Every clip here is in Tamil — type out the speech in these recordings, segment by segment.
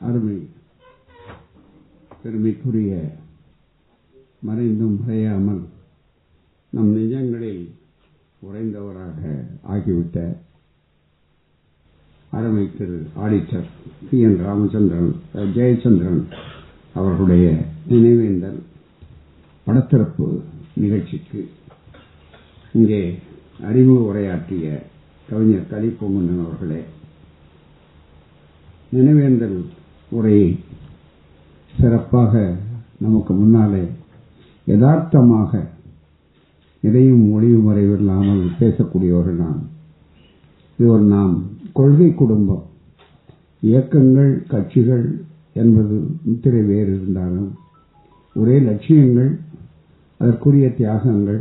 அருமை பெருமைக்குரிய மறைந்தும் மறையாமல் நம் நெஞ்சங்களில் உறைந்தவராக ஆகிவிட்ட அருமை திரு auditor P N Ramachandran Jayachandran அவர்களுடைய நினைவேந்தல் படத்திறப்பு நிகழ்ச்சிக்கு இங்கே அறிமுக உரையாற்றிய கவிஞர் கலிப்பொங்குந்தன் அவர்களே நினைவேந்தல் உரையை சிறப்பாக நமக்கு முன்னாலே யதார்த்தமாக எதையும் ஒளிவு மறைவில்லாமல் பேசக்கூடியவர்கள் நான். இது ஒரு நாம் கொள்கை குடும்பம். இயக்கங்கள் கட்சிகள் என்பது முத்திரை வேறு இருந்தாலும் ஒரே லட்சியங்கள் அதற்குரிய தியாகங்கள்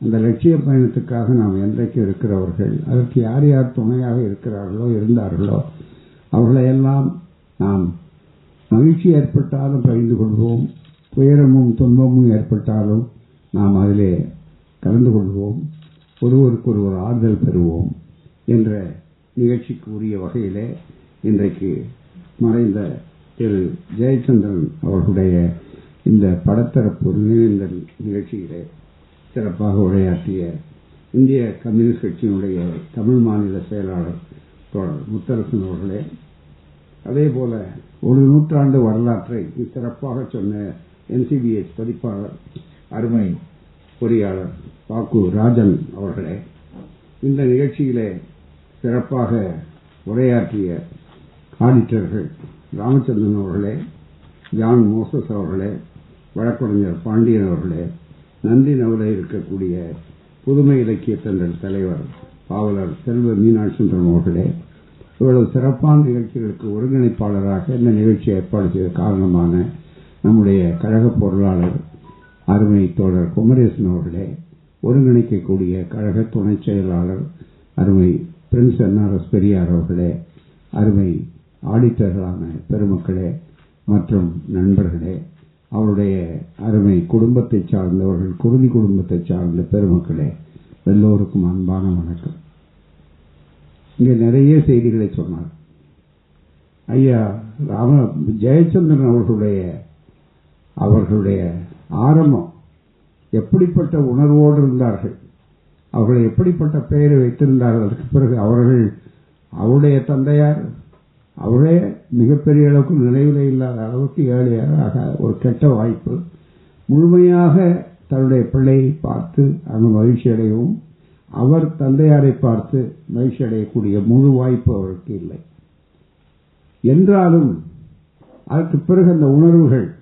அந்த லட்சிய பயணத்துக்காக நாம் என்றைக்கு இருக்கிறவர்கள் அதற்கு யார் யார் துணையாக இருக்கிறார்களோ இருந்தார்களோ அவர்களையெல்லாம் நாம் மகிழ்ச்சி ஏற்பட்டாலும் பகிர்ந்து கொள்வோம் துயரமும் துன்பமும் ஏற்பட்டாலும் நாம் அதிலே கலந்து கொள்வோம் ஒருவருக்கு ஒருவர் ஆறுதல் பெறுவோம் என்ற நிகழ்ச்சிக்கு உரிய வகையிலே இன்றைக்கு மறைந்த திரு ஜெயச்சந்திரன் அவர்களுடைய இந்த படத்தரப்பு நினைவேந்தல் நிகழ்ச்சியிலே சிறப்பாக உரையாற்றிய இந்திய கம்யூனிஸ்ட் கட்சியினுடைய தமிழ் மாநில செயலாளர் முத்தரசன் அவர்களே அதே போல ஒரு நூற்றாண்டு வரலாற்றை சிறப்பாக சொன்ன என்சிபிஎஸ் பதிப்பாளர் அருமை பொறியாளர் பாக்கு ராஜன் அவர்களே இந்த நிகழ்ச்சியிலே சிறப்பாக உரையாற்றிய ஆடிட்டர்கள் ராமச்சந்திரன் அவர்களே ஜான் மோசஸ் அவர்களே வழக்கறிஞர் பாண்டியன் அவர்களே நந்தி நவல இருக்கக்கூடிய புதுமை இலக்கிய தென்றல் தலைவர் பாவலர் செல்வ மீனாட்சி அவர்களே இவ்வளவு சிறப்பான நிகழ்ச்சிகளுக்கு ஒருங்கிணைப்பாளராக இந்த நிகழ்ச்சியை ஏற்பாடு செய்த காரணமான நம்முடைய கழக பொருளாளர் அருமை தோழர் குமரேசன் அவர்களே ஒருங்கிணைக்கக்கூடிய கழக துணை செயலாளர் அருமை பிரின்ஸ் என்ஆர்எஸ் பெரியார் அவர்களே அருமை ஆடிட்டர்களான பெருமக்களே மற்றும் நண்பர்களே அவருடைய அருமை குடும்பத்தை சார்ந்தவர்கள் குருதி குடும்பத்தை சார்ந்த பெருமக்களே எல்லோருக்கும் அன்பான வணக்கம். இங்கே நிறைய செய்திகளை சொன்னார். ஐயா ராம ஜெயச்சந்திரன் அவர்களுடைய அவர்களுடைய ஆரம்பம் எப்படிப்பட்ட உணர்வோடு இருந்தார்கள்? அவர்கள் எப்படிப்பட்ட பெயரை வைத்திருந்தார்கள்? அதற்கு பிறகு அவர்கள் அவருடைய தந்தையார் அவரே மிகப்பெரிய அளவுக்கு நினைவில் இல்லாத அளவுக்கு ஏழையாக ஒரு கெட்ட வாய்ப்பு. முழுமையாக தன்னுடைய பிள்ளையை பார்த்து அங்கு மகிழ்ச்சி அடையவும் அவர் தந்தையாரை பார்த்து மகிழ்ச்சி அடையக்கூடிய முழு வாய்ப்பு அவருக்கு இல்லை. என்றாலும் அதற்கு பிறகு அந்த உணர்வுகள்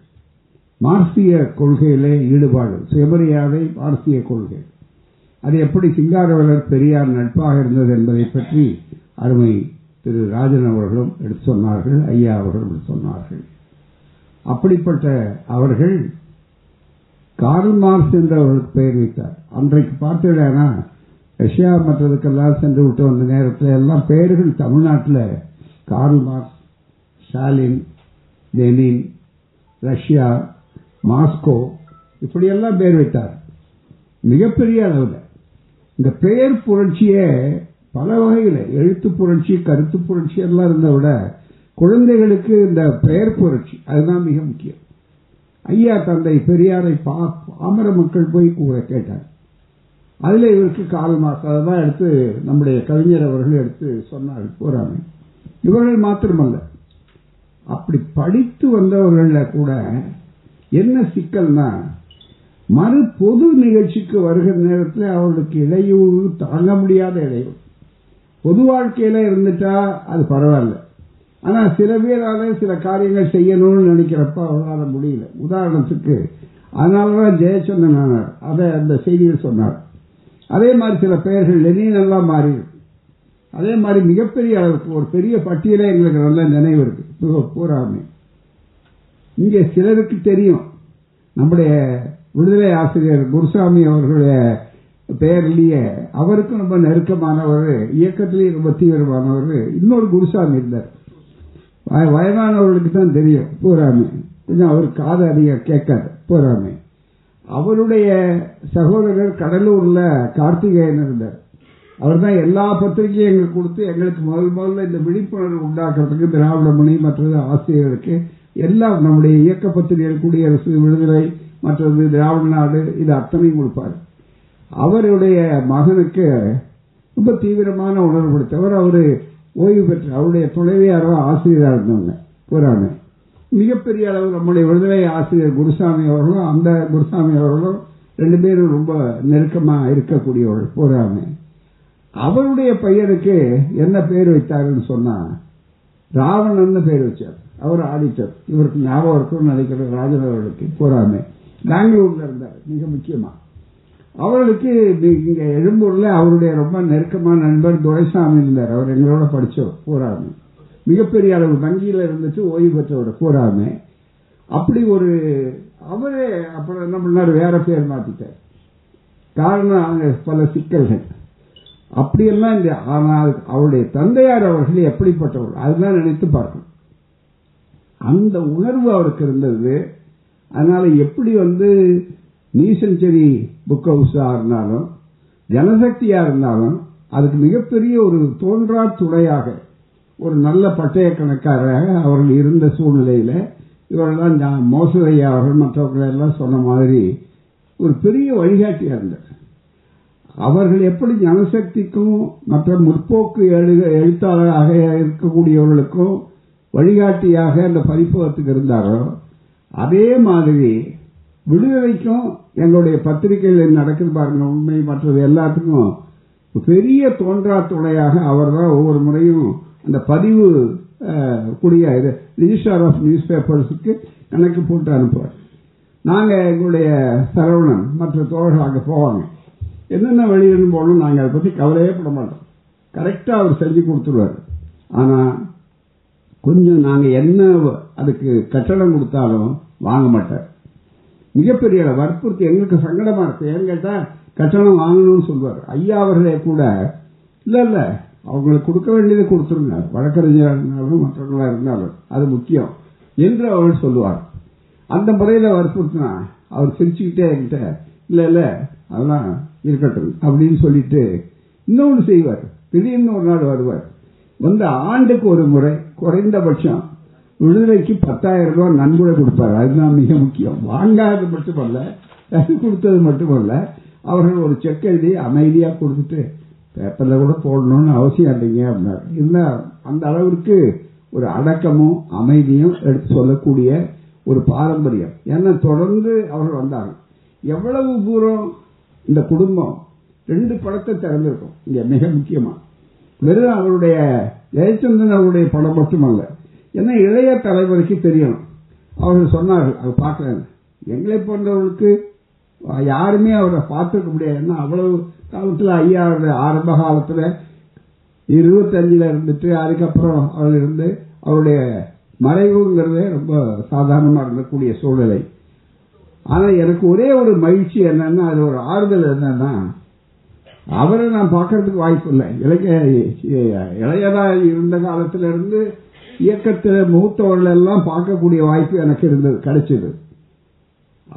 மார்க்சிய கொள்கையிலே ஈடுபாடு சுயமரியாதை மார்க்சிய கொள்கை. அது எப்படி சிங்காரவலர் பெரியார் நட்பாக இருந்தது என்பதை பற்றி அருமை திரு ராஜன் அவர்களும் எடுத்து சொன்னார்கள் ஐயா அவர்களும் எடுத்து சொன்னார்கள். அப்படிப்பட்ட அவர்கள் கார்ல் மார்க்ஸ் என்று அவர்களுக்கு பெயர் வைத்தார். அன்றைக்கு பார்த்தீங்கன்னா ரஷ்யா மற்றதுக்கெல்லாம் சென்று விட்டு வந்த நேரத்தில் எல்லாம் பெயர்கள் தமிழ்நாட்டில். Karl Marx Stalin Lenin Russia Moscow இப்படியெல்லாம் பேர் வைத்தார். மிகப்பெரிய அளவில். இந்த பெயர் புரட்சியே பல வகையில். எழுத்து புரட்சி கருத்து புரட்சி எல்லாம் இருந்த விட குழந்தைகளுக்கு இந்த பெயர் புரட்சி அதுதான் மிக முக்கியம். ஐயா தந்தை பெரியாரை பாமர மக்கள் போய் கூட கேட்டார். அதில் இவருக்கு கால் மாசம் தான் எடுத்து நம்முடைய கவிஞர் அவர்கள் எடுத்து சொன்னார்கள். போறாங்க இவர்கள் மாத்திரமல்ல. அப்படி படித்து வந்தவர்களில் கூட என்ன சிக்கல்னா மறு பொது நிகழ்ச்சிக்கு வருகிற நேரத்தில் அவர்களுக்கு இடையூறு தாங்க முடியாத இடையூறு. பொது வாழ்க்கையில் இருந்துட்டா அது பரவாயில்ல. ஆனால் சில பேரால சில காரியங்கள் செய்யணும்னு நினைக்கிறப்ப அவரால் முடியல. உதாரணத்துக்கு அதனாலதான் ஜெயச்சந்திரன் அதை அந்த செய்தியில் சொன்னார். அதே மாதிரி சில பெயர்கள் லெனின் எல்லாம் மாறி அதே மாதிரி மிகப்பெரிய அளவுக்கு ஒரு பெரிய பட்டியலே எங்களுக்கு நல்ல நினைவு இருக்கு. பூராமே. இங்கே சிலருக்கு தெரியும். நம்முடைய விடுதலை ஆசிரியர் குருசாமி அவர்களுடைய பெயர்லயே அவருக்கும் ரொம்ப நெருக்கமானவர் இயக்கத்திலேயே ரொம்ப தீவிரமானவர் இன்னொரு குருசாமி இருந்தார். வயதானவர்களுக்கு தான் தெரியும். பூராமே. கொஞ்சம் அவர் காதை அதிக கேட்காது. பூராமே. அவருடைய சகோதரர் கடலூர்ல கார்த்திகேயன் இருந்தார். அவர் தான் எல்லா பத்திரிகையும் எங்களுக்கு கொடுத்து எங்களுக்கு முதல் முதல்ல இந்த விழிப்புணர்வு உண்டாக்குறதுக்கு திராவிட மணி மற்றது ஆசிரியர்களுக்கு எல்லாம் நம்முடைய இயக்க பத்திரிகைகள் குடியரசு விடுதலை மற்றது திராவிட நாடு இது அத்தனையும் கொடுப்பார். அவருடைய மகனுக்கு ரொம்ப தீவிரமான உணர்வு கொடுத்தவர் அவர் ஓய்வு பெற்ற அவருடைய துணைவியாரோ ஆசிரியராக இருந்தவங்க போறாங்க. மிகப்பெரிய அளவு நம்முடைய விடுதலை ஆசிரியர் குருசாமி அவர்களும் அந்த குருசாமி அவர்களும் ரெண்டு பேரும் ரொம்ப நெருக்கமா இருக்கக்கூடியவர்கள் போறாங்க அவருடைய பையனுக்கு என்ன பேர் வைத்தாருன்னு சொன்னா ராவணன் பேர் வச்சார். அவர் ஆடிட்டர் இவருக்கு ஞாபகம் இருக்கும்னு நினைக்கிற ராஜன் அவர்களுக்கு போறாமே பெங்களூர்ல இருந்தார் மிக முக்கியமா. அவர்களுக்கு இங்க எழும்பூர்ல அவருடைய ரொம்ப நெருக்கமான நண்பர் துரைசாமி இருந்தார். அவர் எங்களோட படிச்சோம் போறாமே மிகப்பெரிய அளவு வங்கியில் இருந்துச்சு ஓய்வு பெற்றவர் போறாமே அப்படி ஒரு அவரே அப்புறம் என்ன பண்ணார் வேற பேர் மாத்திட்டார். காரணம் அவங்க பல சிக்கல்கள். அப்படியெல்லாம் இந்த ஆனால் அவருடைய தந்தையார் அவர்கள் எப்படிப்பட்டவர்? அதுதான் நினைத்து பார்க்கணும். அந்த உணர்வு அவருக்கு இருந்தது. அதனால எப்படி வந்து நீசஞ்சரி புக் ஹவுஸா இருந்தாலும் ஜனசக்தியா இருந்தாலும் அதுக்கு மிகப்பெரிய ஒரு தோன்றா துணையாக ஒரு நல்ல பட்டய கணக்காராக அவர்கள் இருந்த சூழ்நிலையில இவரெல்லாம் மோசதையா அவர்கள் மற்றவர்களெல்லாம் சொன்ன மாதிரி ஒரு பெரிய வழிகாட்டியா இருந்தார். அவர்கள் எப்படி ஜனசக்திக்கும் மற்ற முற்போக்கு எழுத்தாளராக இருக்கக்கூடியவர்களுக்கும் வழிகாட்டியாக அந்த பதிப்பகத்துக்கு இருந்தாரோ அதே மாதிரி விடுதலைக்கும் எங்களுடைய பத்திரிகைகள் நடக்குது பாருங்க உண்மை மற்றது எல்லாத்துக்கும் பெரிய தோன்றா துணையாக அவர் தான் ஒவ்வொரு முறையும் அந்த பதிவு கூடிய ரிஜிஸ்டார் ஆஃப் நியூஸ் பேப்பர்ஸுக்கு கணக்கு போட்டு அனுப்புவார். நாங்கள் எங்களுடைய சரவணன் மற்ற தோழர்கள் அங்கே போவாங்க. என்னென்ன வெளியிடணும் போகணும் நாங்கள் அதை பற்றி கவலையே பட மாட்டோம். கரெக்டாக அவர் செஞ்சு கொடுத்துருவார். ஆனால் கொஞ்சம் நாங்கள் என்ன அதுக்கு கட்டணம் கொடுத்தாலும் வாங்க மாட்டார். மிகப்பெரிய வற்புறுத்தி எங்களுக்கு சங்கடமா இருக்கு. ஏன்னு கேட்டால் கட்டணம் வாங்கணும்னு சொல்வார். ஐயா அவர்களே கூட இல்லை இல்லை அவங்களுக்கு கொடுக்க வேண்டியதை கொடுத்துருங்க. வழக்கறிஞராக இருந்தாலும் மற்றவர்களா இருந்தாலும் அது முக்கியம் என்று அவர் சொல்லுவார். அந்த முறையில் வற்புறுத்தினா அவர் சிரிச்சுக்கிட்டே என்கிட்ட இல்லை இல்லை அதெல்லாம் இருக்கட்டும் அப்படின்னு சொல்லிட்டு இன்னொன்று செய்வார். திடீர்னு ஒரு நாள் வருவார். வந்து ஆண்டுக்கு ஒரு முறை குறைந்தபட்சம் விடுதலைக்கு பத்தாயிரம் ரூபாய் நன்கொடை கொடுப்பாரு. அதுதான் மிக முக்கியம். வாங்காதது மட்டுமல்ல கொடுத்தது மட்டுமல்ல. அவர்கள் ஒரு செக் எழுதி அமைதியாக கொடுத்துட்டு பேப்பர்ல கூட போடணும்னு அவசியம் இல்லைங்க அப்படின்னாரு. இல்லை அந்த அளவிற்கு ஒரு அடக்கமும் அமைதியும் எடுத்து சொல்லக்கூடிய ஒரு பாரம்பரியம். ஏன்னா தொடர்ந்து அவர்கள் வந்தாங்க. எவ்வளவு தூரம் இந்த குடும்பம் ரெண்டு படத்தை திறந்திருக்கும். இங்க மிக முக்கியமா. வெறும் அவருடைய ஜெயச்சந்திரன் அவருடைய படம் மட்டுமல்ல. ஏன்னா இளைய தலைமுறைக்கு தெரியணும். அவர்கள் சொன்னார்கள் அது பார்க்கல எங்களை போன்றவர்களுக்கு யாருமே அவரை பார்த்துக்க முடியாது. ஏன்னா அவ்வளவு காலத்தில் ஐயா ஆரம்ப காலத்தில் இருபத்தஞ்சில் இருந்துட்டு அதுக்கப்புறம் அவர் இருந்து அவருடைய மறைவுங்கிறதே ரொம்ப சாதாரணமாக இருந்தக்கூடிய சூழ்நிலை. ஆனால் எனக்கு ஒரே ஒரு மகிழ்ச்சி என்னன்னா அது ஒரு ஆறுதல் என்னன்னா அவரை நான் பார்க்கறதுக்கு வாய்ப்பு இல்லை. இளைய இளையதா இருந்த காலத்திலிருந்து இயக்கத்தில் மூத்தவர்கள் எல்லாம் பார்க்கக்கூடிய வாய்ப்பு எனக்கு இருந்தது கிடைச்சது.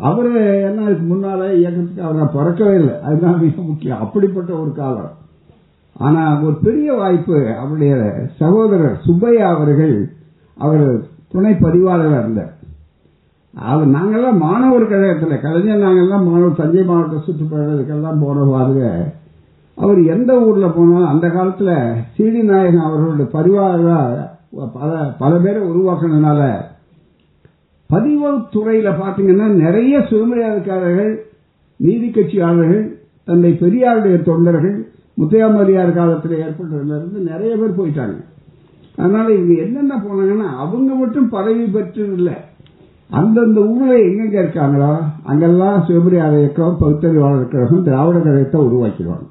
அவர் என்ன அதுக்கு முன்னால இயக்கத்துக்கு அவர் பிறக்கவே இல்லை. அதுதான் மிக முக்கியம். அப்படிப்பட்ட ஒரு காலம். ஆனா ஒரு பெரிய வாய்ப்பு அவருடைய சகோதரர் சுப்பையா அவர்கள் அவர் துணை பதிவாளராக இருந்தார். அவர் நாங்கள்லாம் மாணவர் கழகத்தில் கலைஞர் நாங்கள்லாம் மாணவர் தஞ்சை மாவட்ட சுற்றுப்பயணத்துக்கெல்லாம் போனவாருங்க அவர் எந்த ஊரில் போனாலும் அந்த காலத்தில் சீடி நாயகன் அவர்களுடைய பரிவாராக பல பல பேரை உருவாக்குனதுனால பதிவு துறையில பாத்தீங்கன்னா நிறைய சுயமரியாதைக்காரர்கள் நீதி கட்சியாளர்கள் தந்தை பெரியாருடைய தொண்டர்கள் முத்தையாமரியார் காலத்தில் ஏற்பட்டதுல இருந்து நிறைய பேர் போயிட்டாங்க. அதனால இவங்க என்னென்ன போனாங்கன்னா அவங்க மட்டும் பதவி பெற்று இல்லை அந்தந்த ஊர்ல எங்கெங்க இருக்காங்களோ? அங்கெல்லாம் சுயமரியாதை இயக்கம் பகுத்தறிவாளர் கழகம் திராவிட கழகத்தை உருவாக்கிடுவாங்க.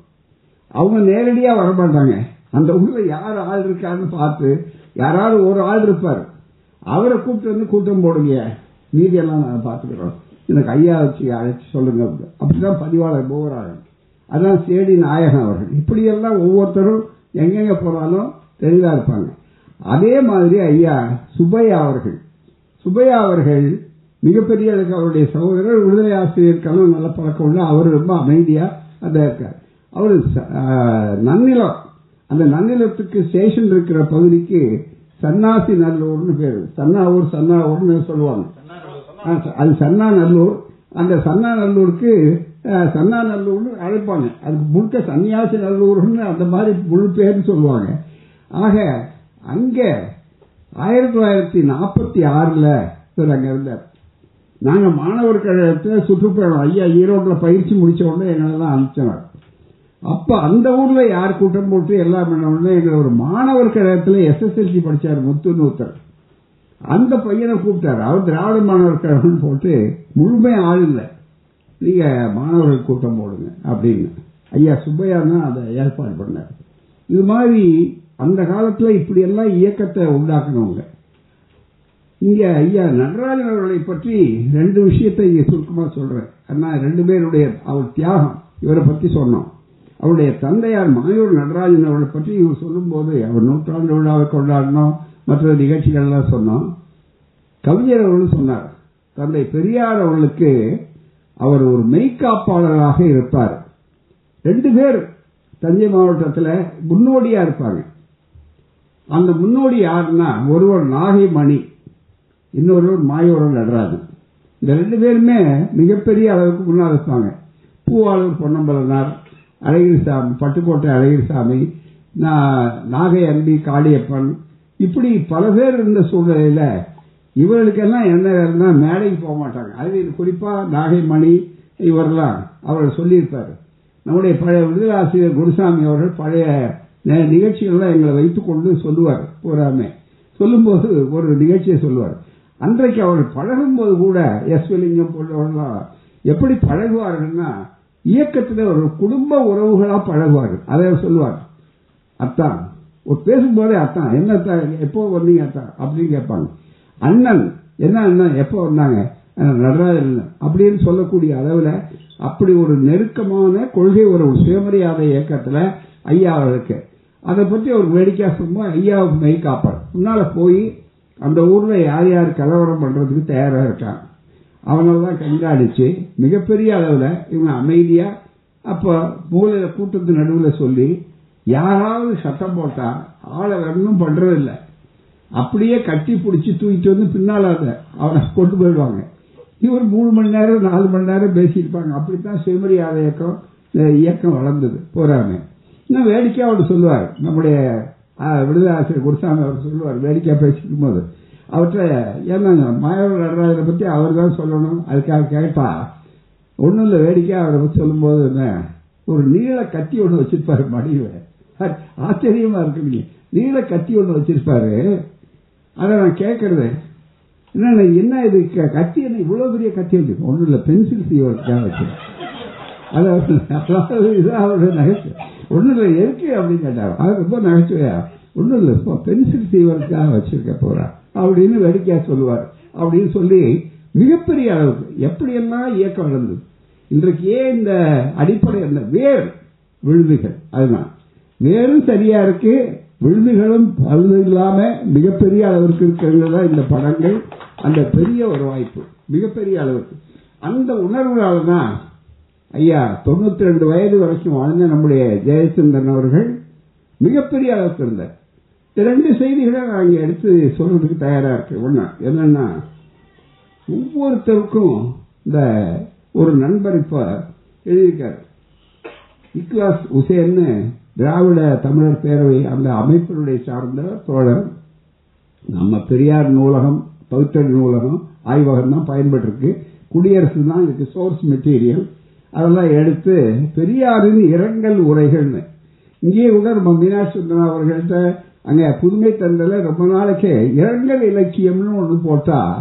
அவங்க நேரடியாக வரமாட்டாங்க. அந்த ஊர்ல யார் ஆள் இருக்காருன்னு பார்த்து யாராவது ஒரு ஆள் இருப்பார். அவரை கூப்பிட்டு வந்து கூட்டம் போடுங்க. மீதி எல்லாம் நாங்கள் பார்த்துக்கிறோம். எனக்கு ஐயா வச்சு அழைச்சி சொல்லுங்க. அப்படிதான் பதிவாளர் போகிறாங்க. அதான் சேடி நாயகன் அவர்கள். இப்படியெல்லாம் ஒவ்வொருத்தரும் எங்கெங்க போனாலும் தெளிவாக இருப்பாங்க. அதே மாதிரி ஐயா சுப்பையா அவர்கள். சுப்பையா அவர்கள் மிகப்பெரிய அளவுக்கு அவருடைய சகோதரர் விடுதலை ஆசிரியருக்கெல்லாம் நல்ல பழக்கம் உள்ள அவர் ரொம்ப அமைதியா அந்த இருக்கார். அவர் ச- நன்னிலம். அந்த நன்னிலத்துக்கு ஸ்டேஷன் இருக்கிற பகுதிக்கு சன்னாசி நல்லூர்னு பேரு. சன்னாவூர் சன்னாவூர்னு சொல்லுவாங்க. அது சன்னா நல்லூர். அந்த சன்னா நல்லூருக்கு சன்னா நல்லூர்னு அழைப்பாங்க. அதுக்கு முழுக்க சன்னியாசி நல்லூர்னு அந்த மாதிரி முழு பேர்னு சொல்லுவாங்க. ஆக அங்க ஆயிரத்தி தொள்ளாயிரத்தி நாற்பத்தி ஆறுல அங்க இருந்தார். நாங்க மாணவர் கழகத்தில் சுற்றுப்பயணம் ஐயா ஈரோட்ல பயிற்சி முடிச்ச உடனே எங்களெல்லாம் அனுப்பிச்சவர் அப்ப அந்த ஊர்ல யார் கூட்டம் போட்டு எல்லாம் பண்ண உடனே ஒரு மாணவர் கழகத்துல எஸ்எஸ்எல்சி படிச்சார் முத்துநூத்தர் அந்த பையனை கூப்பிட்டாரு. அவர் திராவிட மாணவர் கழகம் போட்டு முழுமை ஆள் இல்லை. நீங்க மாணவர்கள் கூட்டம் போடுங்க அப்படின்னு. ஐயா சுப்பையா தான் அதை ஏற்பாடு பண்ணார். இது மாதிரி அந்த காலத்துல இப்படி எல்லாம் இயக்கத்தை உண்டாக்குனவங்க. இங்க ஐயா நடராஜன் அவர்களை பற்றி ரெண்டு விஷயத்தை இங்க சுருக்கமா சொல்றேன். அண்ணா ரெண்டு பேருடைய அவர் தியாகம். இவரை பத்தி சொன்னோம். அவருடைய தந்தையார் மாயூர் நடராஜன் அவர்களை பற்றி இவர் சொல்லும்போது அவர் நூற்றாண்டு விழாவை கொண்டாடினோம் மற்ற நிகழ்ச்சிகள்லாம் சொன்னோம். கவிஞர் அவர்கள் சொன்னார் தந்தை பெரியார் அவர்களுக்கு அவர் ஒரு மெய்காப்பாளராக இருப்பார். ரெண்டு பேர் தஞ்சை மாவட்டத்தில் முன்னோடியா இருப்பாங்க. அந்த முன்னோடி யாருன்னா ஒருவர் நாகை மணி இன்னொருவர் மாயோரம் நடராஜன். இந்த ரெண்டு பேருமே மிகப்பெரிய அளவுக்கு முன்னால் இருப்பாங்க பூவாளூர் பொன்னம்பலனார் அழகிரிசாமி பட்டுக்கோட்டை அழகிரிசாமி நா- நாகை அன்பி காளியப்பன் இப்படி பல பேர் இருந்த சூழ்நிலையில இவர்களுக்கெல்லாம் என்ன வேலைன்னா மேடைக்கு போக மாட்டாங்க. அது குறிப்பா நாகை மணி இவரெல்லாம் அவர் சொல்லியிருப்பாரு. நம்முடைய பழைய விருதாசிரியர் குருசாமி அவர்கள் பழைய நிகழ்ச்சிகள்லாம் எங்களை வைத்துக் கொண்டு சொல்லுவார் பூராமே சொல்லும்போது ஒரு நிகழ்ச்சியை சொல்லுவார். அன்றைக்கு அவர் பழகும்போது கூட எஸ். விலிங்கம் போன்றவர்களாம் எப்படி பழகுவார்கள்னா இயக்கத்தில் ஒரு குடும்ப உறவுகளா பழகுவார்கள். அதை சொல்லுவார். அத்தான். ஒரு பேசும்போதே அத்தான். என்ன அத்தான்? எப்போ வந்தீங்க அத்தான்? அப்படின்னு கேட்பாங்க. அண்ணன் என்ன அண்ணன்? எப்போ வந்தாங்க? நடராஜன் அப்படின்னு சொல்லக்கூடிய அளவில் அப்படி ஒரு நெருக்கமான கொள்கை ஒரு சுயமரியாதை இயக்கத்தில் ஐயா இருக்கு அதை பற்றி ஒரு வேடிக்கை சொல்லும்போது ஐயாவுக்கு மெய் காப்பார் முன்னால் போய் அந்த ஊரில் யார் யார் கலவரம் பண்ணுறதுக்கு தயாராக இருக்காங்க. அவங்களெல்லாம் கண்காணித்து மிகப்பெரிய அளவில் இவங்க அமைதியாக அப்போ மூலையில் கூட்டத்து நடுவில் சொல்லி யாராவது சத்தம் போட்டால் ஆளை ஒன்றும் பண்ணுறதில்லை அப்படியே கட்டி பிடிச்சி தூக்கிட்டு வந்து பின்னால் அதை அவனை கொண்டு போயிடுவாங்க. இவர் மூணு மணி நேரம் நாலு மணி நேரம் பேசியிருப்பாங்க. அப்படித்தான் சுயமரியாதை இயக்கம் இயக்கம் வளர்ந்தது. போறாங்க இன்னும் வேடிக்கையாக அவர் சொல்லுவார். நம்முடைய விடுதலாசிரியர் விடுதலை ஆசிரியர் குருசாமி அவர் சொல்லுவார் வேடிக்கையாக பேசிக்கும் போது அவற்றை ஏன்னா மாயவர் நடராஜரை பற்றி அவர் தான் சொல்லணும். அதுக்காக கேட்டா ஒண்ணும் இல்லை வேடிக்கையாக அவரை பற்றி சொல்லும்போது என்ன ஒரு நீள கத்தி ஒன்று வச்சிருப்பாரு மடியில். ஆச்சரியமா இருக்கு நீங்க. நீள கத்தி ஒன்று வச்சிருப்பாரு. அதை நான் கேட்கறது என்ன என்ன இது? க- கத்தி என்ன இவ்வளோ பெரிய கத்தி வச்சிருக்கு ஒன்றும் இல்லை பென்சில் சீவருக்காக வச்சிருக்கேன் அதாவது இதான் அவருடைய நகைச்சுவை. ஒண்ணும் இல்லை எதுக்கு அப்படின்னு கேட்டார் அது ரொம்ப நகைச்சுவையா? ஒன்றும் இல்லை இப்போ பென்சில் சீவருக்காக வச்சிருக்க போறா. அப்படின்னு வேடிக்கையா சொல்லுவார். அப்படின்னு சொல்லி மிகப்பெரிய அளவுக்கு எப்படியெல்லாம் இயக்கம் நடந்தது. இன்றைக்கு ஏன் இந்த அடிப்படை அந்த வேர் விழுதுகள்? அதுதான். வேரும் சரியா இருக்கு விழுதுகளும் பழுது இல்லாம மிகப்பெரிய அளவிற்கு இருக்கிறது தான் இந்த படங்கள். அந்த பெரிய ஒரு வாய்ப்பு மிகப்பெரிய அளவுக்கு. அந்த உணர்வுனால தான் ஐயா தொண்ணூத்தி ரெண்டு வயது வரைக்கும் வாழ்ந்த நம்முடைய ஜெயச்சந்திரன் அவர்கள் மிகப்பெரிய அளவுக்கு இருந்தார். இந்த ரெண்டு செய்திகளை நான் இங்கே எடுத்து சொல்றதுக்கு தயாரா இருக்கு ஒண்ணு என்னன்னா ஒவ்வொருத்தருக்கும் இந்த ஒரு நண்பர் இப்ப எழுதியிருக்காரு. இக்லாஸ் உசேன்னு திராவிட தமிழர் பேரவை அந்த அமைப்பினுடைய சார்ந்த தோழர். நம்ம பெரியார் நூலகம் பகுத்தறி நூலகம் ஆய்வகம் தான் பயன்பட்டுருக்கு. குடியரசு தான் இதுக்கு சோர்ஸ் மெட்டீரியல் அதெல்லாம் எடுத்து பெரியாரின் இரங்கல் உரைகள்னு. இங்கேயே கூட நம்ம மீனாட்சி சுந்தரம் அவர்கள்ட்ட அங்கே புதுமை தந்தல ரொம்ப நாளைக்கு இரங்கல் இலக்கியம்னு ஒன்று போட்டால்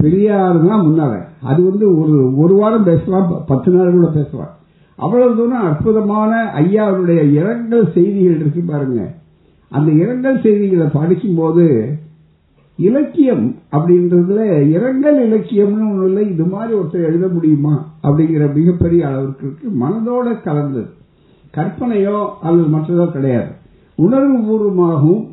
பெரியார் தான் முன்னால அது வந்து ஒரு ஒரு வாரம் பேசலாம் ப- பத்து நாள் கூட பேசலாம். அவ்வளவு தூரம் அற்புதமான ஐயாவுடைய இரங்கல் செய்திகள் இருக்கு பாருங்க. அந்த இரங்கல் செய்திகளை படிக்கும்போது இலக்கியம் அப்படின்றதுல இரங்கல் இலக்கியம்னு ஒன்றும் இல்லை இது மாதிரி ஒருத்தர் எழுத முடியுமா அப்படிங்கிற மிகப்பெரிய அளவிற்கு மனதோட கலந்தது. கற்பனையோ அல்லது மற்றதோ கிடையாது. உணர்வுபூர்வமாகவும்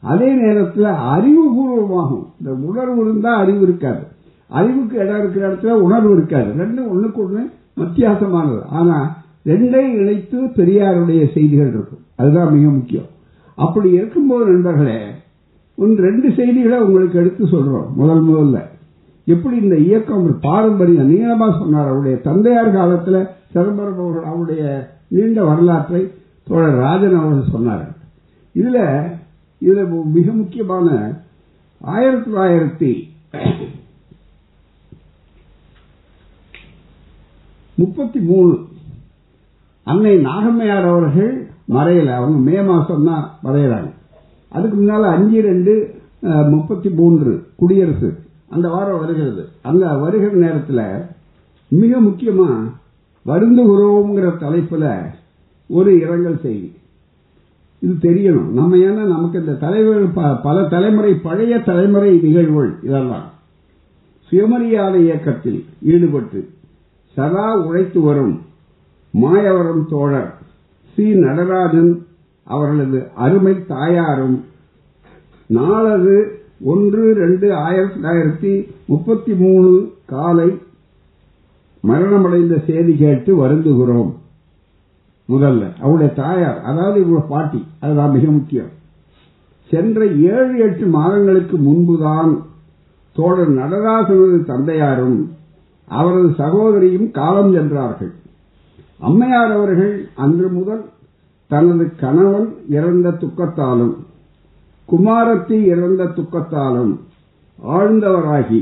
அதே நேரத்தில் அறிவுபூர்வமாகும். இந்த உணர்வு இருந்தால் அறிவு இருக்காது. அறிவுக்கு இடம் இருக்கிற இடத்துல உணர்வு இருக்காது. ரெண்டும் ஒன்றுக்கு ஒன்று வித்தியாசமானது. ஆனால் ரெண்டையும் இணைத்து பெரியாருடைய செய்திகள் இருக்கும். அதுதான் மிக முக்கியம். அப்படி இருக்கும்போது நண்பர்களே ஒன் ரெண்டு செய்திகளை உங்களுக்கு எடுத்து சொல்கிறோம் முதல் முதல்ல எப்படி இந்த இயக்கம் ஒரு பாரம்பரியம் நீளமா சொன்னார்? அவருடைய தந்தையார் காலத்தில் சிதம்பரம் அவர்கள் அவருடைய நீண்ட வரலாற்றை தோழர் ராஜன் அவர்கள் சொன்னார் இதுல இதுல மிக முக்கியமான ஆயிரத்தி தொள்ளாயிரத்தி முப்பத்தி மூணு. அன்னை நாகம்மையார் அவர்கள் மறையல. அவங்க மே மாசம் தான் மறையிறாங்க. அதுக்கு முன்னால அஞ்சு ரெண்டு முப்பத்தி மூன்று குடியரசு அந்த வாரம் வருகிறது. அந்த வருகிற நேரத்தில் மிக முக்கியமா வருந்துகிறோங்கிற தலைப்புல ஒரு இரங்கல் செய்தி. இது தெரியணும். நம்ம ஏன்னா நமக்கு இந்த தலைவர் பல தலைமுறை பழைய தலைமுறை நிகழ்வுகள் இதெல்லாம். சுயமரியாதை இயக்கத்தில் ஈடுபட்டு சதா உழைத்து வரும் மாயவரம் தோழர் சி. நடராஜன் அவர்களது அருமை தாயாரும் நாளது ஒன்று ரெண்டு ஆயிரத்தி தொள்ளாயிரத்தி முப்பத்தி மூணு காலை மரணமடைந்த செய்தி கேட்டு வருந்துகிறோம். முதல்ல. அவருடைய தாயார் அதாவது இவங்க பாட்டி அதுதான் மிக முக்கியம். சென்ற ஏழு எட்டு மாதங்களுக்கு முன்புதான் தோழர் நடராசனது தந்தையாரும் அவரது சகோதரியும் காலம் சென்றார்கள். அம்மையார் அவர்கள் அன்று முதல் தனது கணவன் இறந்த துக்கத்தாலும் குமாரத்தி இறந்த துக்கத்தாலும் ஆழ்ந்தவராகி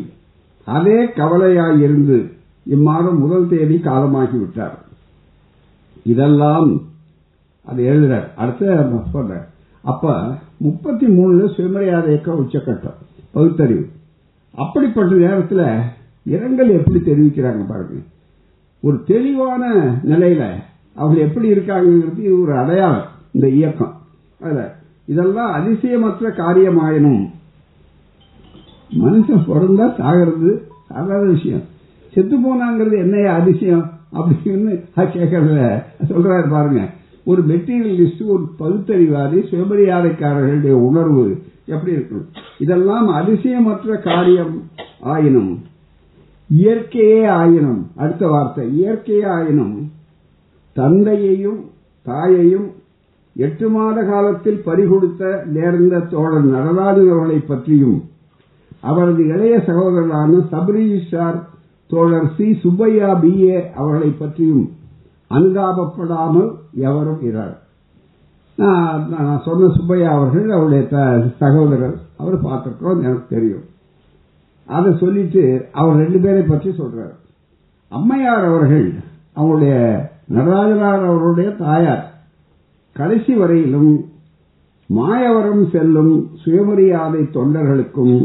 அதே கவலையாயிருந்து இம்மாதம் முதல் தேதி காலமாகிவிட்டார். இதெல்லாம் அது எழுதுறார். அடுத்த சொல்ற அப்ப முப்பத்தி மூணுல சுயமரியாதை இயக்கம் உச்சக்கட்டம் பகுத்தறிவு. அப்படிப்பட்ட நேரத்தில் இரங்கல் எப்படி தெரிவிக்கிறாங்க பாருங்க. ஒரு தெளிவான நிலையில அவங்க எப்படி இருக்காங்கிறது இது ஒரு அடையாளம் இந்த இயக்கம். அதில் இதெல்லாம் அதிசயமற்ற காரியமாயினும் மனுஷன் பிறந்தா சாகிறது சாதாரண விஷயம். செத்து போனாங்கிறது என்னைய அதிசயம்? அப்படின்னு கேட்கறதுல சொல்றாரு பாருங்க. ஒரு மெட்டீரியலிஸ்ட் ஒரு பகுத்தறிவாதி சுயமரியாதைக்காரர்களுடைய உணர்வு எப்படி இருக்கும் இதெல்லாம் அதிசயமற்ற காரியம் ஆயினும் இயற்கையே ஆயினும் அடுத்த வார்த்தை இயற்கையே ஆயினும் தந்தையையும் தாயையும் எட்டு மாத காலத்தில் பறிகொடுத்த நேர்ந்த தோழர் நடராஜன் அவர்களை பற்றியும் அவரது இளைய சகோதரரான சபரீஷார் தோழர் சி. சுப்பையா பி ஏ அவர்களை பற்றியும் அனுதாபப்படாமல் எவரும் இறார் நான் சொன்ன சுப்பையா அவர்கள் அவருடைய சகோதரர் அவர் பார்த்துருக்கிறோம் எனக்கு தெரியும். அதை சொல்லிட்டு அவர் ரெண்டு பேரை பற்றி சொல்றார். அம்மையார் அவர்கள் அவருடைய நடராஜனார் அவருடைய தாயார். கடைசி வரையிலும் மாயவரம் செல்லும் சுயமரியாதை தொண்டர்களுக்கும்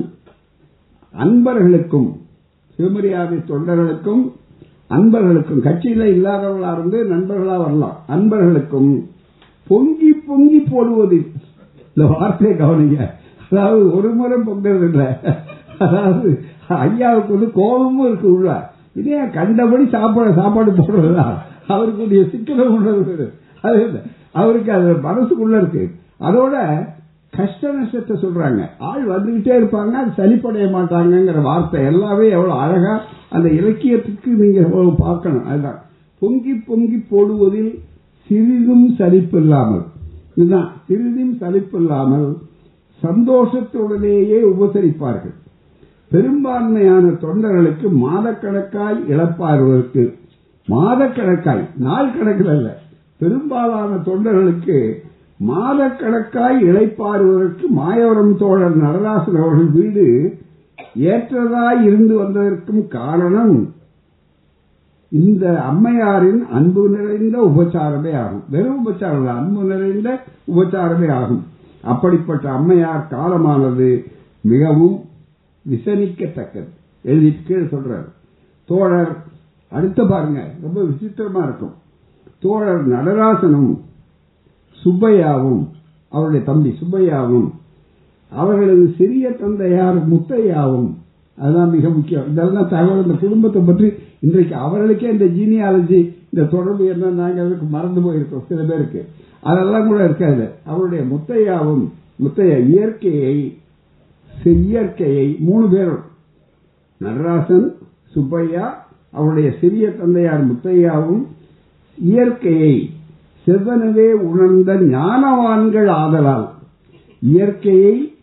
அன்பர்களுக்கும் சிவமரியாதை தொண்டர்களுக்கும் அன்பர்களுக்கும் கட்சியில இல்லாதவர்களா இருந்து நண்பர்களா வரலாம். அன்பர்களுக்கும் பொங்கி பொங்கி போடுவது. இந்த வார்த்தையை கவனிங்க. அதாவது ஒரு முறை பொங்குறது இல்லை அதாவது ஐயாவுக்கு வந்து கோபமும் இருக்கு உள்ள. இதே கண்டபடி சாப்பாடு சாப்பாடு போடுறதா அவருக்குரிய சிக்கனம் உள்ளது. அது அவருக்கு அது மனசுக்குள்ள இருக்கு. அதோட கஷ்ட நஷ்டத்தை சொல்றாங்க. ஆள் வந்துகிட்டே இருப்பாங்க அது சளிப்படைய மாட்டாங்கிற வார்த்தை எல்லாமே எவ்வளவு அழகா அந்த இலக்கியத்துக்கு நீங்க பார்க்கணும். அதுதான். பொங்கி பொங்கி போடுவதில் சிறிதும் சலிப்பு இல்லாமல் இதுதான். சிறிதும் சலிப்பு இல்லாமல் சந்தோஷத்துடனேயே உபசரிப்பார்கள். பெரும்பான்மையான தொண்டர்களுக்கு மாதக்கணக்காய் இழப்பார்களுக்கு மாதக்கணக்காய் நாள் கணக்கில் அல்ல. பெரும்பாலான தொண்டர்களுக்கு மாதக்கணக்காய் இழைப்பாருவதற்கு மாயவரம் தோழர் நடராசன் அவர்கள் வீடு ஏற்றதாய் இருந்து வந்ததற்கும் காரணம் இந்த அம்மையாரின் அன்பு நிறைந்த உபச்சாரமே ஆகும். வெறும் உபச்சாரம் அன்பு நிறைந்த உபச்சாரமே ஆகும். அப்படிப்பட்ட அம்மையார் காலமானது மிகவும் விசனிக்கத்தக்கது. எழுதி கீழே சொல்றார். தோழர் அடுத்த பாருங்க ரொம்ப விசித்திரமா இருக்கும். தோழர் நடராசனும் சுப்பையாவும் அவருடைய தம்பி சுப்பையாவும் அவர்களது சிறிய தந்தையார் முத்தையாவும் அதுதான் மிக முக்கியம். இதெல்லாம் தகவல் இந்த குடும்பத்தை பற்றி இன்றைக்கு அவர்களுக்கே இந்த ஜீனியாலஜி இந்த தொடர்பு என்ன என்னன்னாங்கிறதுக்கு மறந்து போயிருக்கோம் சில பேருக்கு. அதெல்லாம் கூட இருக்காது. அவருடைய முத்தையாவும் முத்தையா இயற்கையை இயற்கையை மூணு பேரும் நடராசன் சுப்பையா அவருடைய சிறிய தந்தையார் முத்தையாவும் இயற்கையை செவ்வனவே உணர்ந்த ஞானவான்கள் ஆதலால் இயற்கையை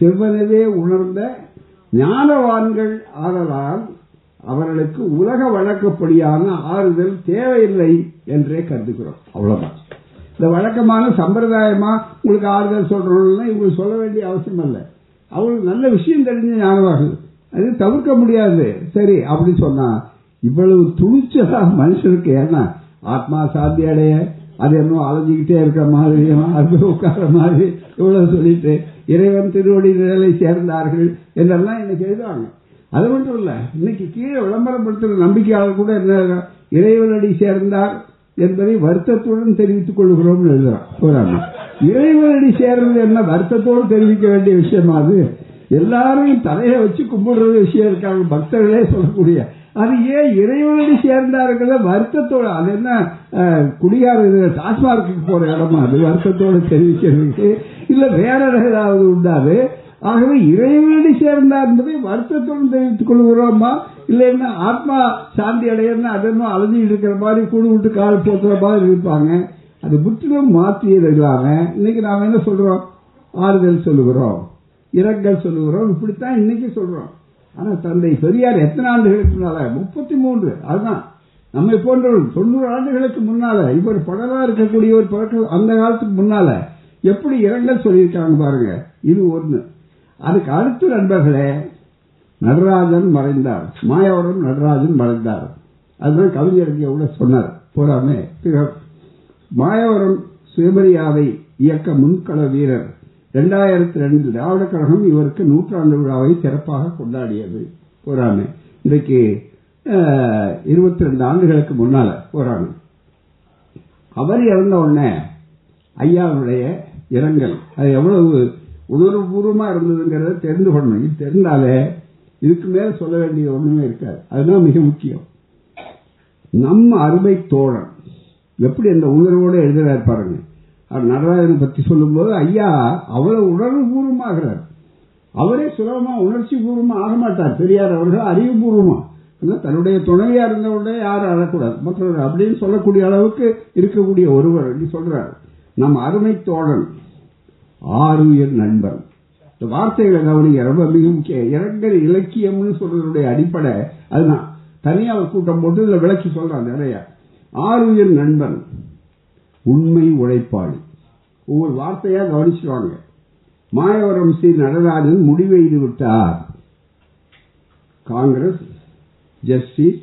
செவ்வனவே உணர்ந்த ஞானவான்கள் ஆதலால் அவர்களுக்கு உலக வழக்கப்படியான ஆறுதல் தேவையில்லை என்றே கருதுகிறோம். அவ்வளவுதான். இந்த வழக்கமான சம்பிரதாயமா உங்களுக்கு ஆறுதல் சொல்றோம்னா இவங்களுக்கு சொல்ல வேண்டிய அவசியம் இல்லை அவங்களுக்கு நல்ல விஷயம் தெரிஞ்ச ஞானவார்கள் அது தவிர்க்க முடியாது. சரி அப்படி சொன்னா இவ்வளவு துணிச்சலா மனுஷனுக்கு ஏன்னா ஆத்மா சாந்தி அடைய அது என்னமோ அலைஞ்சிக்கிட்டே இருக்கிற மாதிரி அது உட்கார மாதிரி இவ்வளவு சொல்லிட்டு இறைவன் திருவடி நிழலை சேர்ந்தார்கள் என்றெல்லாம் இன்னைக்கு எழுதுவாங்க. அது மட்டும் இல்ல இன்னைக்கு கீழே விளம்பரப்படுத்துற நம்பிக்கையாளர் கூட என்ன இறைவனடி சேர்ந்தார் என்பதை வருத்தத்துடன் தெரிவித்துக் கொள்கிறோம் எழுதுறான். போறாங்க இறைவனடி சேர்றது என்ன வருத்தத்தோடு தெரிவிக்க வேண்டிய விஷயமா அது? எல்லாரையும் தலையை வச்சு கும்பிடுற விஷயம் இருக்காங்க பக்தர்களே சொல்லக்கூடிய அது ஏன் இறைவனடி சேர்ந்தாருங்கிற வருத்தத்தோட அது என்ன குடியார டாஸ்மார்க்கு போற இடமா? அது வருத்தத்தோட தெரிவிக்கிறதுக்கு. இல்ல வேற ஏதாவது உண்டாது ஆகவே இறைவனடி சேர்ந்தார் என்பதை வருத்தத்துடன் தெரிவித்துக் கொள்கிறோமா? இல்லைன்னா ஆத்மா சாந்தி அடையணும் அதெல்லாம் அலைஞ்சிட்டு இருக்கிற மாதிரி கூடு விட்டு கால் போத்துற மாதிரி இருப்பாங்க? அது முற்றிலும் மாற்றியது இல்லாம இன்னைக்கு நாம என்ன சொல்றோம்? ஆறுதல் சொல்லுகிறோம். இரங்கல் சொல்லுகிறோம். இப்படித்தான் இன்னைக்கு சொல்றோம். ஆனா தந்தை பெரியார் எத்தனை ஆண்டுகளுக்கு முன்னால முப்பத்தி மூன்று அதுதான். நம்மை போன்றவர்கள் தொண்ணூறு ஆண்டுகளுக்கு முன்னால இவர் படலா இருக்கக்கூடிய ஒரு பழக்கம் அந்த காலத்துக்கு முன்னால எப்படி இரங்கல் சொல்லியிருக்காங்க பாருங்க. இது ஒண்ணு. அதுக்கு அடுத்து நண்பர்களே நடராஜன் மறைந்தார். மாயாவரம் நடராஜன் மறைந்தார். அதுதான் கவிஞர் கூட சொன்னார். போறாமே மாயவரம் சுயமரியாதை இயக்க முன்கள வீரர். இரண்டாயிரத்தி ரெண்டு திராவிட கழகம் இவருக்கு நூற்றாண்டு விழாவை சிறப்பாக கொண்டாடியது. போறாங்க இன்றைக்கு இருபத்தி ரெண்டு ஆண்டுகளுக்கு முன்னால போறாங்க அவர் இறந்த உடனே ஐயாவுடைய இரங்கல் அது எவ்வளவு உணர்வுபூர்வமா இருந்ததுங்கிறத தெரிந்து கொள்ளணும் இது தெரிந்தாலே இதுக்கு மேல சொல்ல வேண்டிய ஒண்ணுமே இருக்காது. அதுதான் மிக முக்கியம். நம்ம அருமை தோழன் எப்படி அந்த உணர்வோடு எழுதுறாரு பாருங்க. நடராஜனை பத்தி சொல்லும்போது ஐயா அவ்வளவு உணர்வு பூர்வமாகிறார் அவரே சுலபமா உணர்ச்சி பூர்வமா ஆக மாட்டார் பெரியார் அவர்கள் அறிவுபூர்வமா. தன்னுடைய துணையா இருந்தவுடனே யாரும் அழக்கூடாது. மற்றவர் அப்படின்னு சொல்லக்கூடிய அளவுக்கு இருக்கக்கூடிய ஒருவர். சொல்றார். நம் அருமை தோழன் ஆறுயிர் நண்பன். இந்த வார்த்தைகளை கவனிக்க ரொம்ப மிக முக்கிய இரங்கல் இலக்கியம்னு சொல்றதுடைய அடிப்படை அதுதான். தனியாக கூட்டம் போட்டு இதுல விளக்கி சொல்றான் நிறைய. ஆறுயிர் நண்பன். உண்மை உழைப்பாளி. ஒவ்வொரு வார்த்தையா கவனிச்சுவாங்க மாயவரம் ஸ்ரீ நடராஜன் முடிவெய்து விட்டார். காங்கிரஸ் ஜஸ்டிஸ்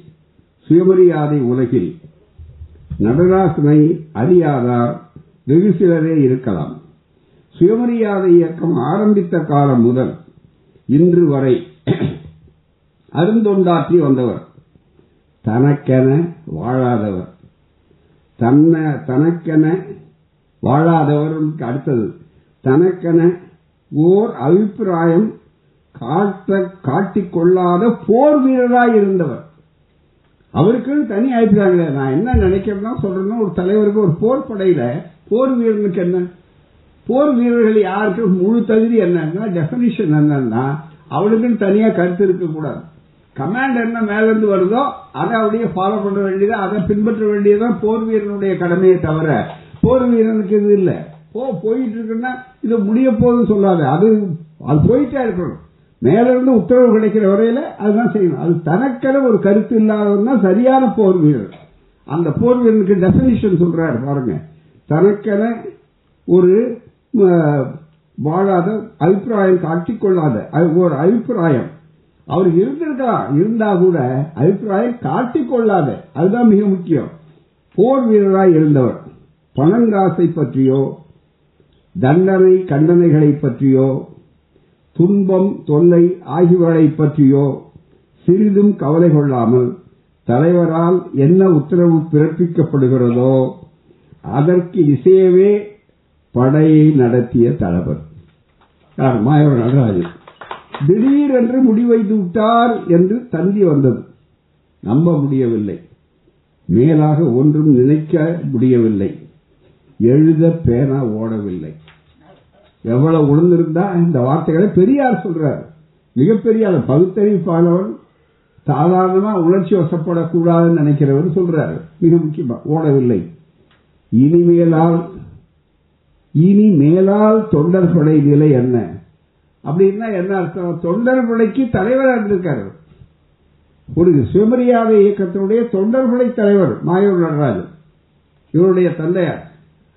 சுயமரியாதை உலகில் நடராசனை அறியாதார் வெகு சிலரே இருக்கலாம். சுயமரியாதை இயக்கம் ஆரம்பித்த காலம் முதல் இன்று வரை அருந்தொண்டாற்றி வந்தவர். தனக்கென வாழாதவர். தன்ன தனக்கென வாழாதவருக்கு அடுத்தது. தனக்கென ஓர் அபிப்பிராயம் காட்ட காட்டிக்கொள்ளாத போர் வீரராய் இருந்தவர். அவருக்குன்னு தனி அபிப்பிராயம் நான் என்ன நினைக்கிறேன்னா சொல்றேன்னா ஒரு தலைவருக்கு ஒரு போர் படையில போர் வீரனுக்கு என்ன? போர் வீரர்கள் யாருக்கு முழு தகுதி என்னன்னா டெபினிஷன் என்னன்னா அவளுக்குன்னு தனியா கருத்து இருக்கக்கூடாது. கமாண்ட் என்ன மேல இருந்து வருதோ அதை அப்படியே ஃபாலோ பண்ண வேண்டியது அதை பின்பற்ற வேண்டியதுதான் போர் வீரனுடைய கடமையை தவிர போர் வீரனுக்கு இது இல்லை. போ போயிட்டு இருக்குன்னா இது முடிய போகுதுன்னு சொல்லாது. அது அது போயிட்டே இருக்கணும். மேலிருந்து உத்தரவு கிடைக்கிற வரையில அதுதான் செய்யணும். அது தனக்கென ஒரு கருத்து இல்லாதவன் தான் சரியான போர் வீரர் அந்த போர் வீரனுக்கு டெபினிஷன் சொல்றாரு பாருங்க. தனக்கென ஒரு வாழாத அபிப்பிராயம் காட்டிக்கொள்ளாத ஒரு அபிப்பிராயம். அவர் இருந்திருக்கலாம். இருந்தா கூட அபிப்பிராயம் காட்டிக்கொள்ளாத. அதுதான் மிக முக்கியம். போர் வீரராய் இருந்தவர் பணங்காசை பற்றியோ தண்டனை கண்டனைகளை பற்றியோ துன்பம் தொல்லை ஆகியவர்களை பற்றியோ சிறிதும் கவலை கொள்ளாமல் தலைவரால் என்ன உத்தரவு பிறப்பிக்கப்படுகிறதோ அதற்கு இசையவே படையை நடத்திய தலைவர் மாயவர் நடராஜன். திடீரென்று முடிவைத்து விட்டார் என்று தந்தி வந்தது. நம்ப முடியவில்லை. மேலாக ஒன்றும் நினைக்க முடியவில்லை. எழுத பேனா ஓடவில்லை. எவ்வளவு உணர்ந்திருந்தா இந்த வார்த்தைகளை பெரியார் சொல்றார். மிகப்பெரிய பகுத்தறிவிப்பாளவன் சாதாரணமா உணர்ச்சி வசப்படக்கூடாதுன்னு நினைக்கிறவர் சொல்றாரு. மிக முக்கியமா ஓடவில்லை. இனிமேலால் இனி மேலால் தொண்டர்படை நிலை என்ன? அப்படின்னா என்ன அர்த்தம்? தொண்டர் தலைவராக இருந்திருக்காரு ஒரு சுயமரியாதை இயக்கத்தினுடைய தொண்டர் தலைவர் மாயூர் நடராஜன். இவருடைய தந்தையார்.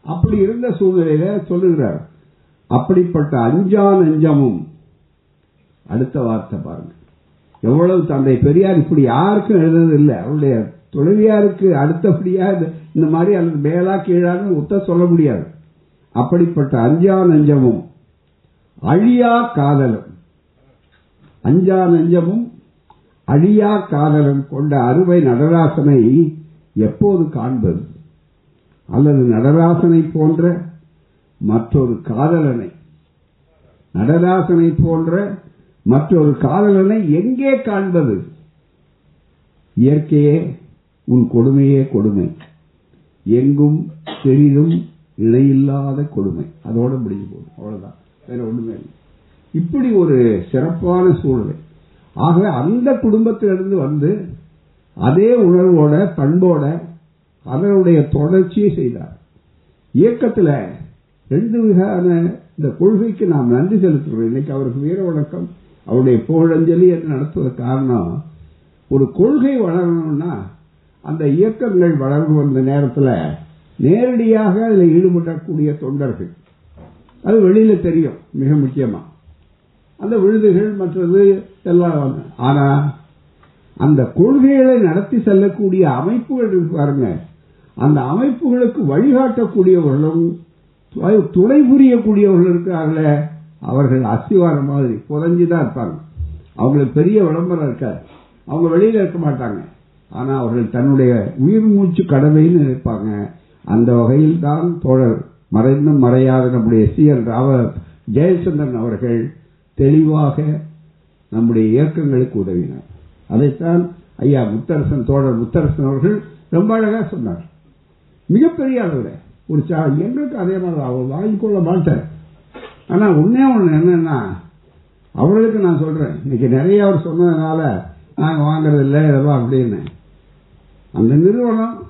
அப்படி இருந்த சூழ்நிலையில சொல்லுகிறார் அப்படிப்பட்ட அஞ்சா நெஞ்சமும் அடுத்த வார்த்தை பாருங்க. எவ்வளவு தந்தை பெரியார் இப்படி யாருக்கும் எழுதுறது இல்லை அவருடைய துணைவியாருக்கு அடுத்தபடியா இந்த மாதிரி அல்லது மேலா கீழான்னு உத்த சொல்ல முடியாது. அப்படிப்பட்ட அஞ்சா நெஞ்சமும் அழியா காதலும். அஞ்சா நஞ்சமும் அழியா காதலும் கொண்ட அருமை நடராசனை எப்போது காண்பது? அல்லது நடராசனை போன்ற மற்றொரு காதலனை? நடராசனை போன்ற மற்றொரு காதலனை எங்கே காண்பது? இயற்கையே உன் கொடுமையே கொடுமை. எங்கும் பெரிதும் இணையில்லாத கொடுமை. அதோடு முடிஞ்சு போகும் அவ்வளவுதான். வேற ஒண்ணுமே இல்லை. இப்படி ஒரு சிறப்பான சூழ்நிலை. ஆகவே அந்த குடும்பத்திலிருந்து வந்து அதே உணர்வோட பண்போட அதனுடைய தொடர்ச்சியை செய்தார். இயக்கத்தில் ரெண்டு விதமான இந்த கொள்கைக்கு நாம் நன்றி செலுத்துகிறோம். இன்னைக்கு அவருக்கு வீர வணக்கம். அவருடைய புகழஞ்சலி என்று நடத்துவதற்கு காரணம் ஒரு கொள்கை வளரணும்னா அந்த இயக்கங்கள் வளர்ந்து வந்த நேரத்தில் நேரடியாக அதில் ஈடுபடக்கூடிய தொண்டர்கள் அது வெளியில தெரியும் மிக முக்கியமா. அந்த விழுதுகள் மற்றது எல்லாம். ஆனா அந்த கொள்கைகளை நடத்தி செல்லக்கூடிய அமைப்புகள் இருக்கு பாருங்க. அந்த அமைப்புகளுக்கு வழிகாட்டக்கூடியவர்களும் துணை புரியக்கூடியவர்கள் இருக்கிறார்களே அவர்கள் அஸ்திவாரம் மாதிரி புதஞ்சுதான் இருப்பாங்க. அவங்களுக்கு பெரிய விளம்பரம் இருக்காது. அவங்க வெளியில இருக்க மாட்டாங்க. ஆனா அவர்கள் தன்னுடைய உயிர் மூச்சு கடமைன்னு இருப்பாங்க அந்த வகையில் தான் தோழர் மறைந்தும் மறையாத நம்முடைய சி எல் ராவ ஜெயச்சந்திரன் அவர்கள் தெளிவாக நம்முடைய இயக்கங்களுக்கு உதவினார். அதைத்தான் ஐயா முத்தரசன் தோழர் முத்தரசன் அவர்கள் ரொம்ப அழகா சொன்னார். மிகப்பெரிய அளவில். ஒரு எங்களுக்கு அதே மாதிரி அவர் வாங்கிக்கொள்ள மாட்டார். ஆனா உன்னே ஒண்ணு என்னன்னா அவர்களுக்கு நான் சொல்றேன். இன்னைக்கு நிறைய அவர் சொன்னதுனால நாங்கள் வாங்குறது இல்லை இதெல்லாம் அப்படின்னு. அந்த நிறுவனம்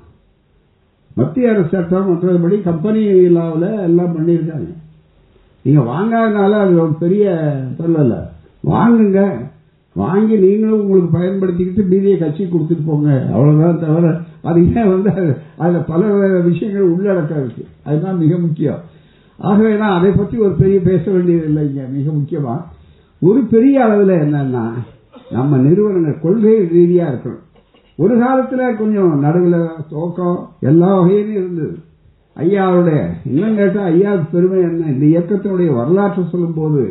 மத்திய அரசு சட்டம் மற்றபடி கம்பெனி லாவில் எல்லாம் பண்ணியிருக்காங்க. நீங்கள் வாங்காதனால அது ஒரு பெரிய சொல்லல வாங்குங்க. வாங்கி நீங்களும் உங்களுக்கு பயன்படுத்திக்கிட்டு மீதியை கட்சி கொடுத்துட்டு போங்க. அவ்வளோதான் தவிர அது ஏன் வந்து அதில் பல விஷயங்கள் உள்ளடக்கம் இருக்கு அதுதான் மிக முக்கியம். ஆகவே நான் அதை பற்றி ஒரு பெரிய பேச வேண்டியது இல்லைங்க மிக முக்கியமாக ஒரு பெரிய அளவில் என்னன்னா நம்ம நிறுவனங்கள் கொள்கை ரீதியாக இருக்கணும். ஒரு காலத்துல கொஞ்சம் நடுவில் தோக்கம் எல்லா வகையிலும் இருந்தது. ஐயாவுடைய இன்னும் கேட்டா ஐயா பெருமை என்ன? இந்த இயக்கத்தினுடைய வரலாற்றை சொல்லும் போது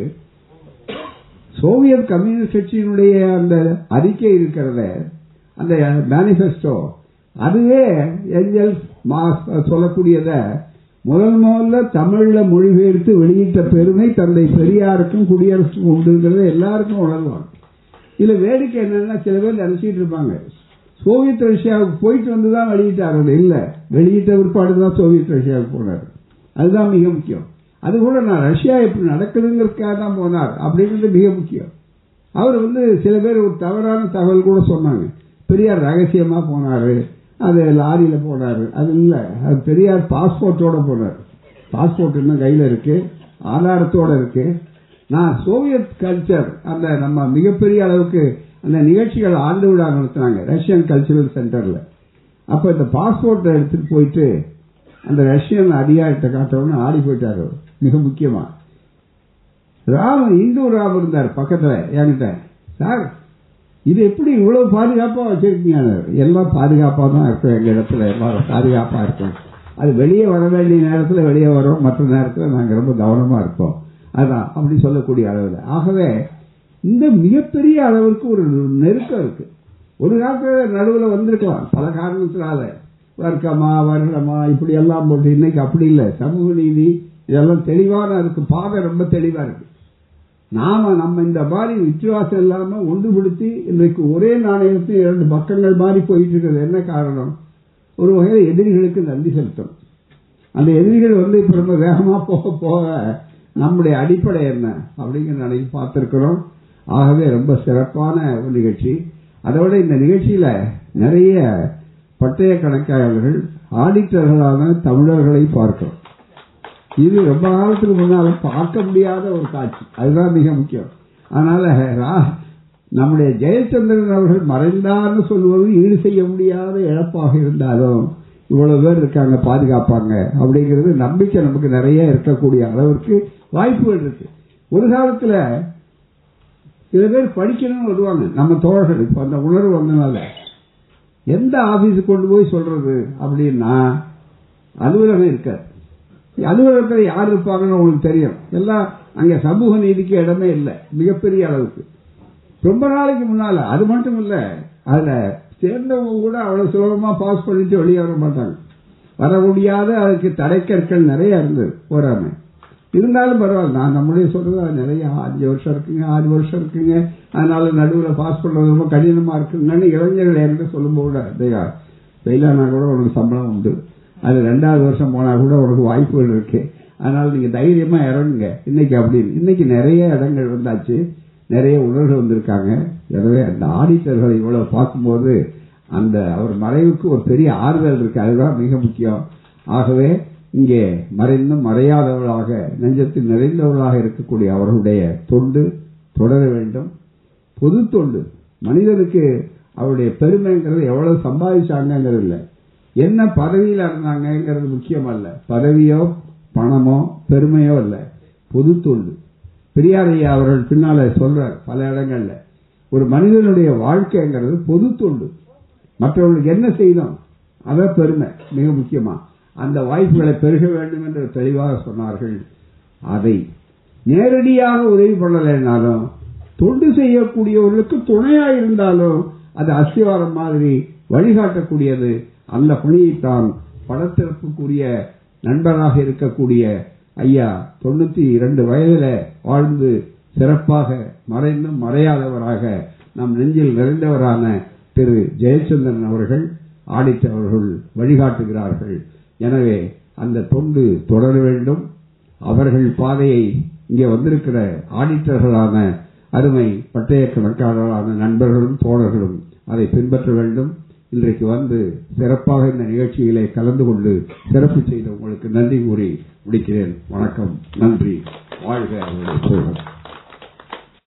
சோவியத் கம்யூனிஸ்ட் கட்சியினுடைய அந்த அறிக்கை இருக்கிறத அந்த மேனிபெஸ்டோ அதுவே எஞ்சல் சொல்லக்கூடியத முதல் முதல்ல தமிழ்ல மொழிபெயர்த்து வெளியிட்ட பெருமை தந்தை பெரியாருக்கும் குடியரசுக்கும் உண்டுங்கிறத எல்லாருக்கும் உணர்வாங்க. இதுல வேடிக்கை என்னன்னா சில பேர் நினைச்சிட்டு இருப்பாங்க சோவியத் ரஷ்யாவுக்கு போயிட்டு வந்து தான் வெளியிட்டாரு இல்லை வெளியிட்ட பிற்பாடு தான் சோவியத் ரஷ்யாவுக்கு போனார். அதுதான் மிக முக்கியம். அது கூட நான் ரஷ்யா எப்படி நடக்குதுங்கிறதுக்காக தான் போனார் அப்படிங்கிறது மிக முக்கியம். அவர் வந்து சில பேர் ஒரு தவறான தகவல் கூட சொன்னாங்க. பெரியார் ரகசியமாக போனார். அது லாரியில் போனார். அது இல்லை. அது பெரியார் பாஸ்போர்ட்டோட போனார். பாஸ்போர்ட் இன்னும் கையில் இருக்கு. ஆதாரத்தோட இருக்கு. நான் சோவியத் கல்ச்சர் அந்த நம்ம மிகப்பெரிய அளவுக்கு அந்த நிகழ்ச்சிகள் ஆண்டு விழா நடத்தினாங்க ரஷ்யன் கல்ச்சரல் சென்டர்ல அப்ப இந்த பாஸ்போர்ட்டை எடுத்துட்டு போயிட்டு அந்த ரஷ்யன் அதிகாரிட்ட காட்டவுடனே ஆடி போயிட்டாரு மிக முக்கியமா. ராமன் இந்து ராம் இருந்தார் பக்கத்துல என்கிட்ட. சார் இது எப்படி இவ்வளவு பாதுகாப்பா வச்சிருக்கீங்க? எல்லாம் பாதுகாப்பா தான் இருக்கும் எங்க இடத்துல. எல்லாரும் பாதுகாப்பா இருக்கும். அது வெளியே வர வேண்டிய நேரத்தில் வெளியே வரும். மற்ற நேரத்தில் நாங்கள் ரொம்ப கவனமாக இருப்போம். அதான் அப்படி சொல்லக்கூடிய அளவில். ஆகவே இந்த மிகப்பெரிய அளவிற்கு ஒரு நெருக்கம் இருக்கு. ஒரு காலத்துல நடுவில் வந்திருக்கலாம். பல காரணத்தினால. வர்க்கமா வருடமா இப்படி எல்லாம் போட்டு இன்னைக்கு அப்படி இல்லை. சமூக நீதி இதெல்லாம் தெளிவான இருக்கு. பாதை ரொம்ப தெளிவா இருக்கு. நாம நம்ம இந்த மாதிரி விசுவாசம் இல்லாம ஒன்றுபடுத்தி இன்றைக்கு ஒரே நாணயத்தில் இரண்டு பக்கங்கள் மாதிரி போயிட்டு இருக்கிறது என்ன காரணம்? ஒரு வகையில் எதிரிகளுக்கு நன்றி செலுத்தணும் அந்த எதிரிகள் வந்து இப்ப ரொம்ப வேகமா போக போக நம்முடைய அடிப்படை என்ன? அப்படிங்கிற நிலையில் பார்த்திருக்கிறோம். ஆகவே ரொம்ப சிறப்பான ஒரு நிகழ்ச்சி. அதோட இந்த நிகழ்ச்சியில நிறைய பட்டய கணக்காளர்கள் ஆடிட்டர்களான தமிழர்களை பார்க்கிறோம். இது ரொம்ப காலத்துக்கு முன்னால பார்க்க முடியாத ஒரு காட்சி. அதுதான் மிக முக்கியம். அதனால ரா- நம்முடைய ஜெயச்சந்திரன் அவர்கள் மறைந்தார்னு சொல்வது ஈடு செய்ய முடியாத இழப்பாக இருந்தாலும் இவ்வளவு பேர் இருக்காங்க பாதுகாப்பாங்க அப்படிங்கிறது நம்பிக்கை நமக்கு நிறைய இருக்கக்கூடிய அளவிற்கு வாய்ப்புகள் இருக்கு. ஒரு காலத்துல சில பேர் படிக்கணும்னு வருவாங்க. நம்ம தோழர்கள் இப்போ அந்த உணர்வு வந்தனால. எந்த ஆபீஸுக்கு கொண்டு போய் சொல்றது அப்படின்னா அலுவலகம் இருக்காது. அலுவலகத்தில் யார் இருப்பாங்கன்னு உங்களுக்கு தெரியும். எல்லாம் அங்கே சமூக நீதிக்கு இடமே இல்லை. மிகப்பெரிய அளவுக்கு. ரொம்ப நாளைக்கு முன்னால அது மட்டும் இல்லை அதில் சேர்ந்தவங்க கூட அவ்வளோ சுலபமாக பாஸ் பண்ணிட்டு வெளியே வர மாட்டாங்க. வர முடியாத அதுக்கு தடைக்கற்கள் நிறைய இருந்தது போறாமல் இருந்தாலும் பரவாயில்ல. நான் நம்மளே சொல்றது நிறைய. அஞ்சு வருஷம் இருக்குங்க ஆறு வருஷம் இருக்குங்க. அதனால நடுவில் பாஸ் பண்ணுறது ரொம்ப கடினமா இருக்குங்கன்னு இளைஞர்கள் என்கிட்ட சொல்லும்போது கூட வெயிலானா கூட உனக்கு சம்பளம் உண்டு. அது ரெண்டாவது வருஷம் போனா கூட உனக்கு வாய்ப்புகள் இருக்கு. அதனால நீங்க தைரியமா இறங்குங்க. இன்னைக்கு அப்படின்னு இன்னைக்கு நிறைய இடங்கள் வந்தாச்சு. நிறைய உணர்வுகள் வந்திருக்காங்க. எனவே அந்த ஆடிட்டர்களை இவ்வளவு பார்க்கும்போது அந்த அவர் மறைவுக்கு ஒரு பெரிய ஆறுதல் இருக்கு. அதுதான் மிக முக்கியம். ஆகவே இங்கே மறைந்தும் மறையாதவர்களாக நெஞ்சத்தில் நிறைந்தவர்களாக இருக்கக்கூடிய அவர்களுடைய தொண்டு தொடர வேண்டும். பொது தொண்டு மனிதனுக்கு அவருடைய பெருமைங்கிறது எவ்வளவு சம்பாதிச்சாங்கிறது இல்லை என்ன பதவியில் இருந்தாங்கிறது முக்கியம் அல்ல பதவியோ பணமோ பெருமையோ இல்லை. பொது தொண்டு. பெரியாரையா அவர்கள் பின்னால சொல்றார் பல இடங்கள்ல. ஒரு மனிதனுடைய வாழ்க்கைங்கிறது பொது தொண்டு. மற்றவர்களுக்கு என்ன செய்தோம்? அதான் பெருமை மிக முக்கியமா. அந்த வாய்ப்புகளை பெருக வேண்டும் என்று தெளிவாக சொன்னார்கள். அதை நேரடியாக உதவி பண்ணலைனாலும் தொண்டு செய்யக்கூடியவர்களுக்கு துணையாக இருந்தாலும் அது அஸ்திவாரம் மாதிரி வழிகாட்டக்கூடியது. அந்த பணியைத்தான் படத்திறப்புக்குரிய நண்பராக இருக்கக்கூடிய ஐயா தொண்ணூத்தி இரண்டு வயதில் வாழ்ந்து சிறப்பாக மறைந்தும் மறையாதவராக நம் நெஞ்சில் நிறைந்தவரான திரு ஜெயச்சந்திரன் அவர்கள் ஆடித்தவர்கள் வழிகாட்டுகிறார்கள். எனவே அந்த தொண்டு தொடர வேண்டும். அவர்கள் பாதையை இங்கே வந்திருக்கிற ஆடிட்டர்களான அருமை பட்டய கணக்காளர்களான நண்பர்களும் தோழர்களும் அதை பின்பற்ற வேண்டும். இன்றைக்கு வந்து சிறப்பாக இந்த நிகழ்ச்சியிலே கலந்து கொண்டு சிறப்பு செய்த உங்களுக்கு நன்றி கூறி முடிக்கிறேன். வணக்கம். நன்றி. வாழ்க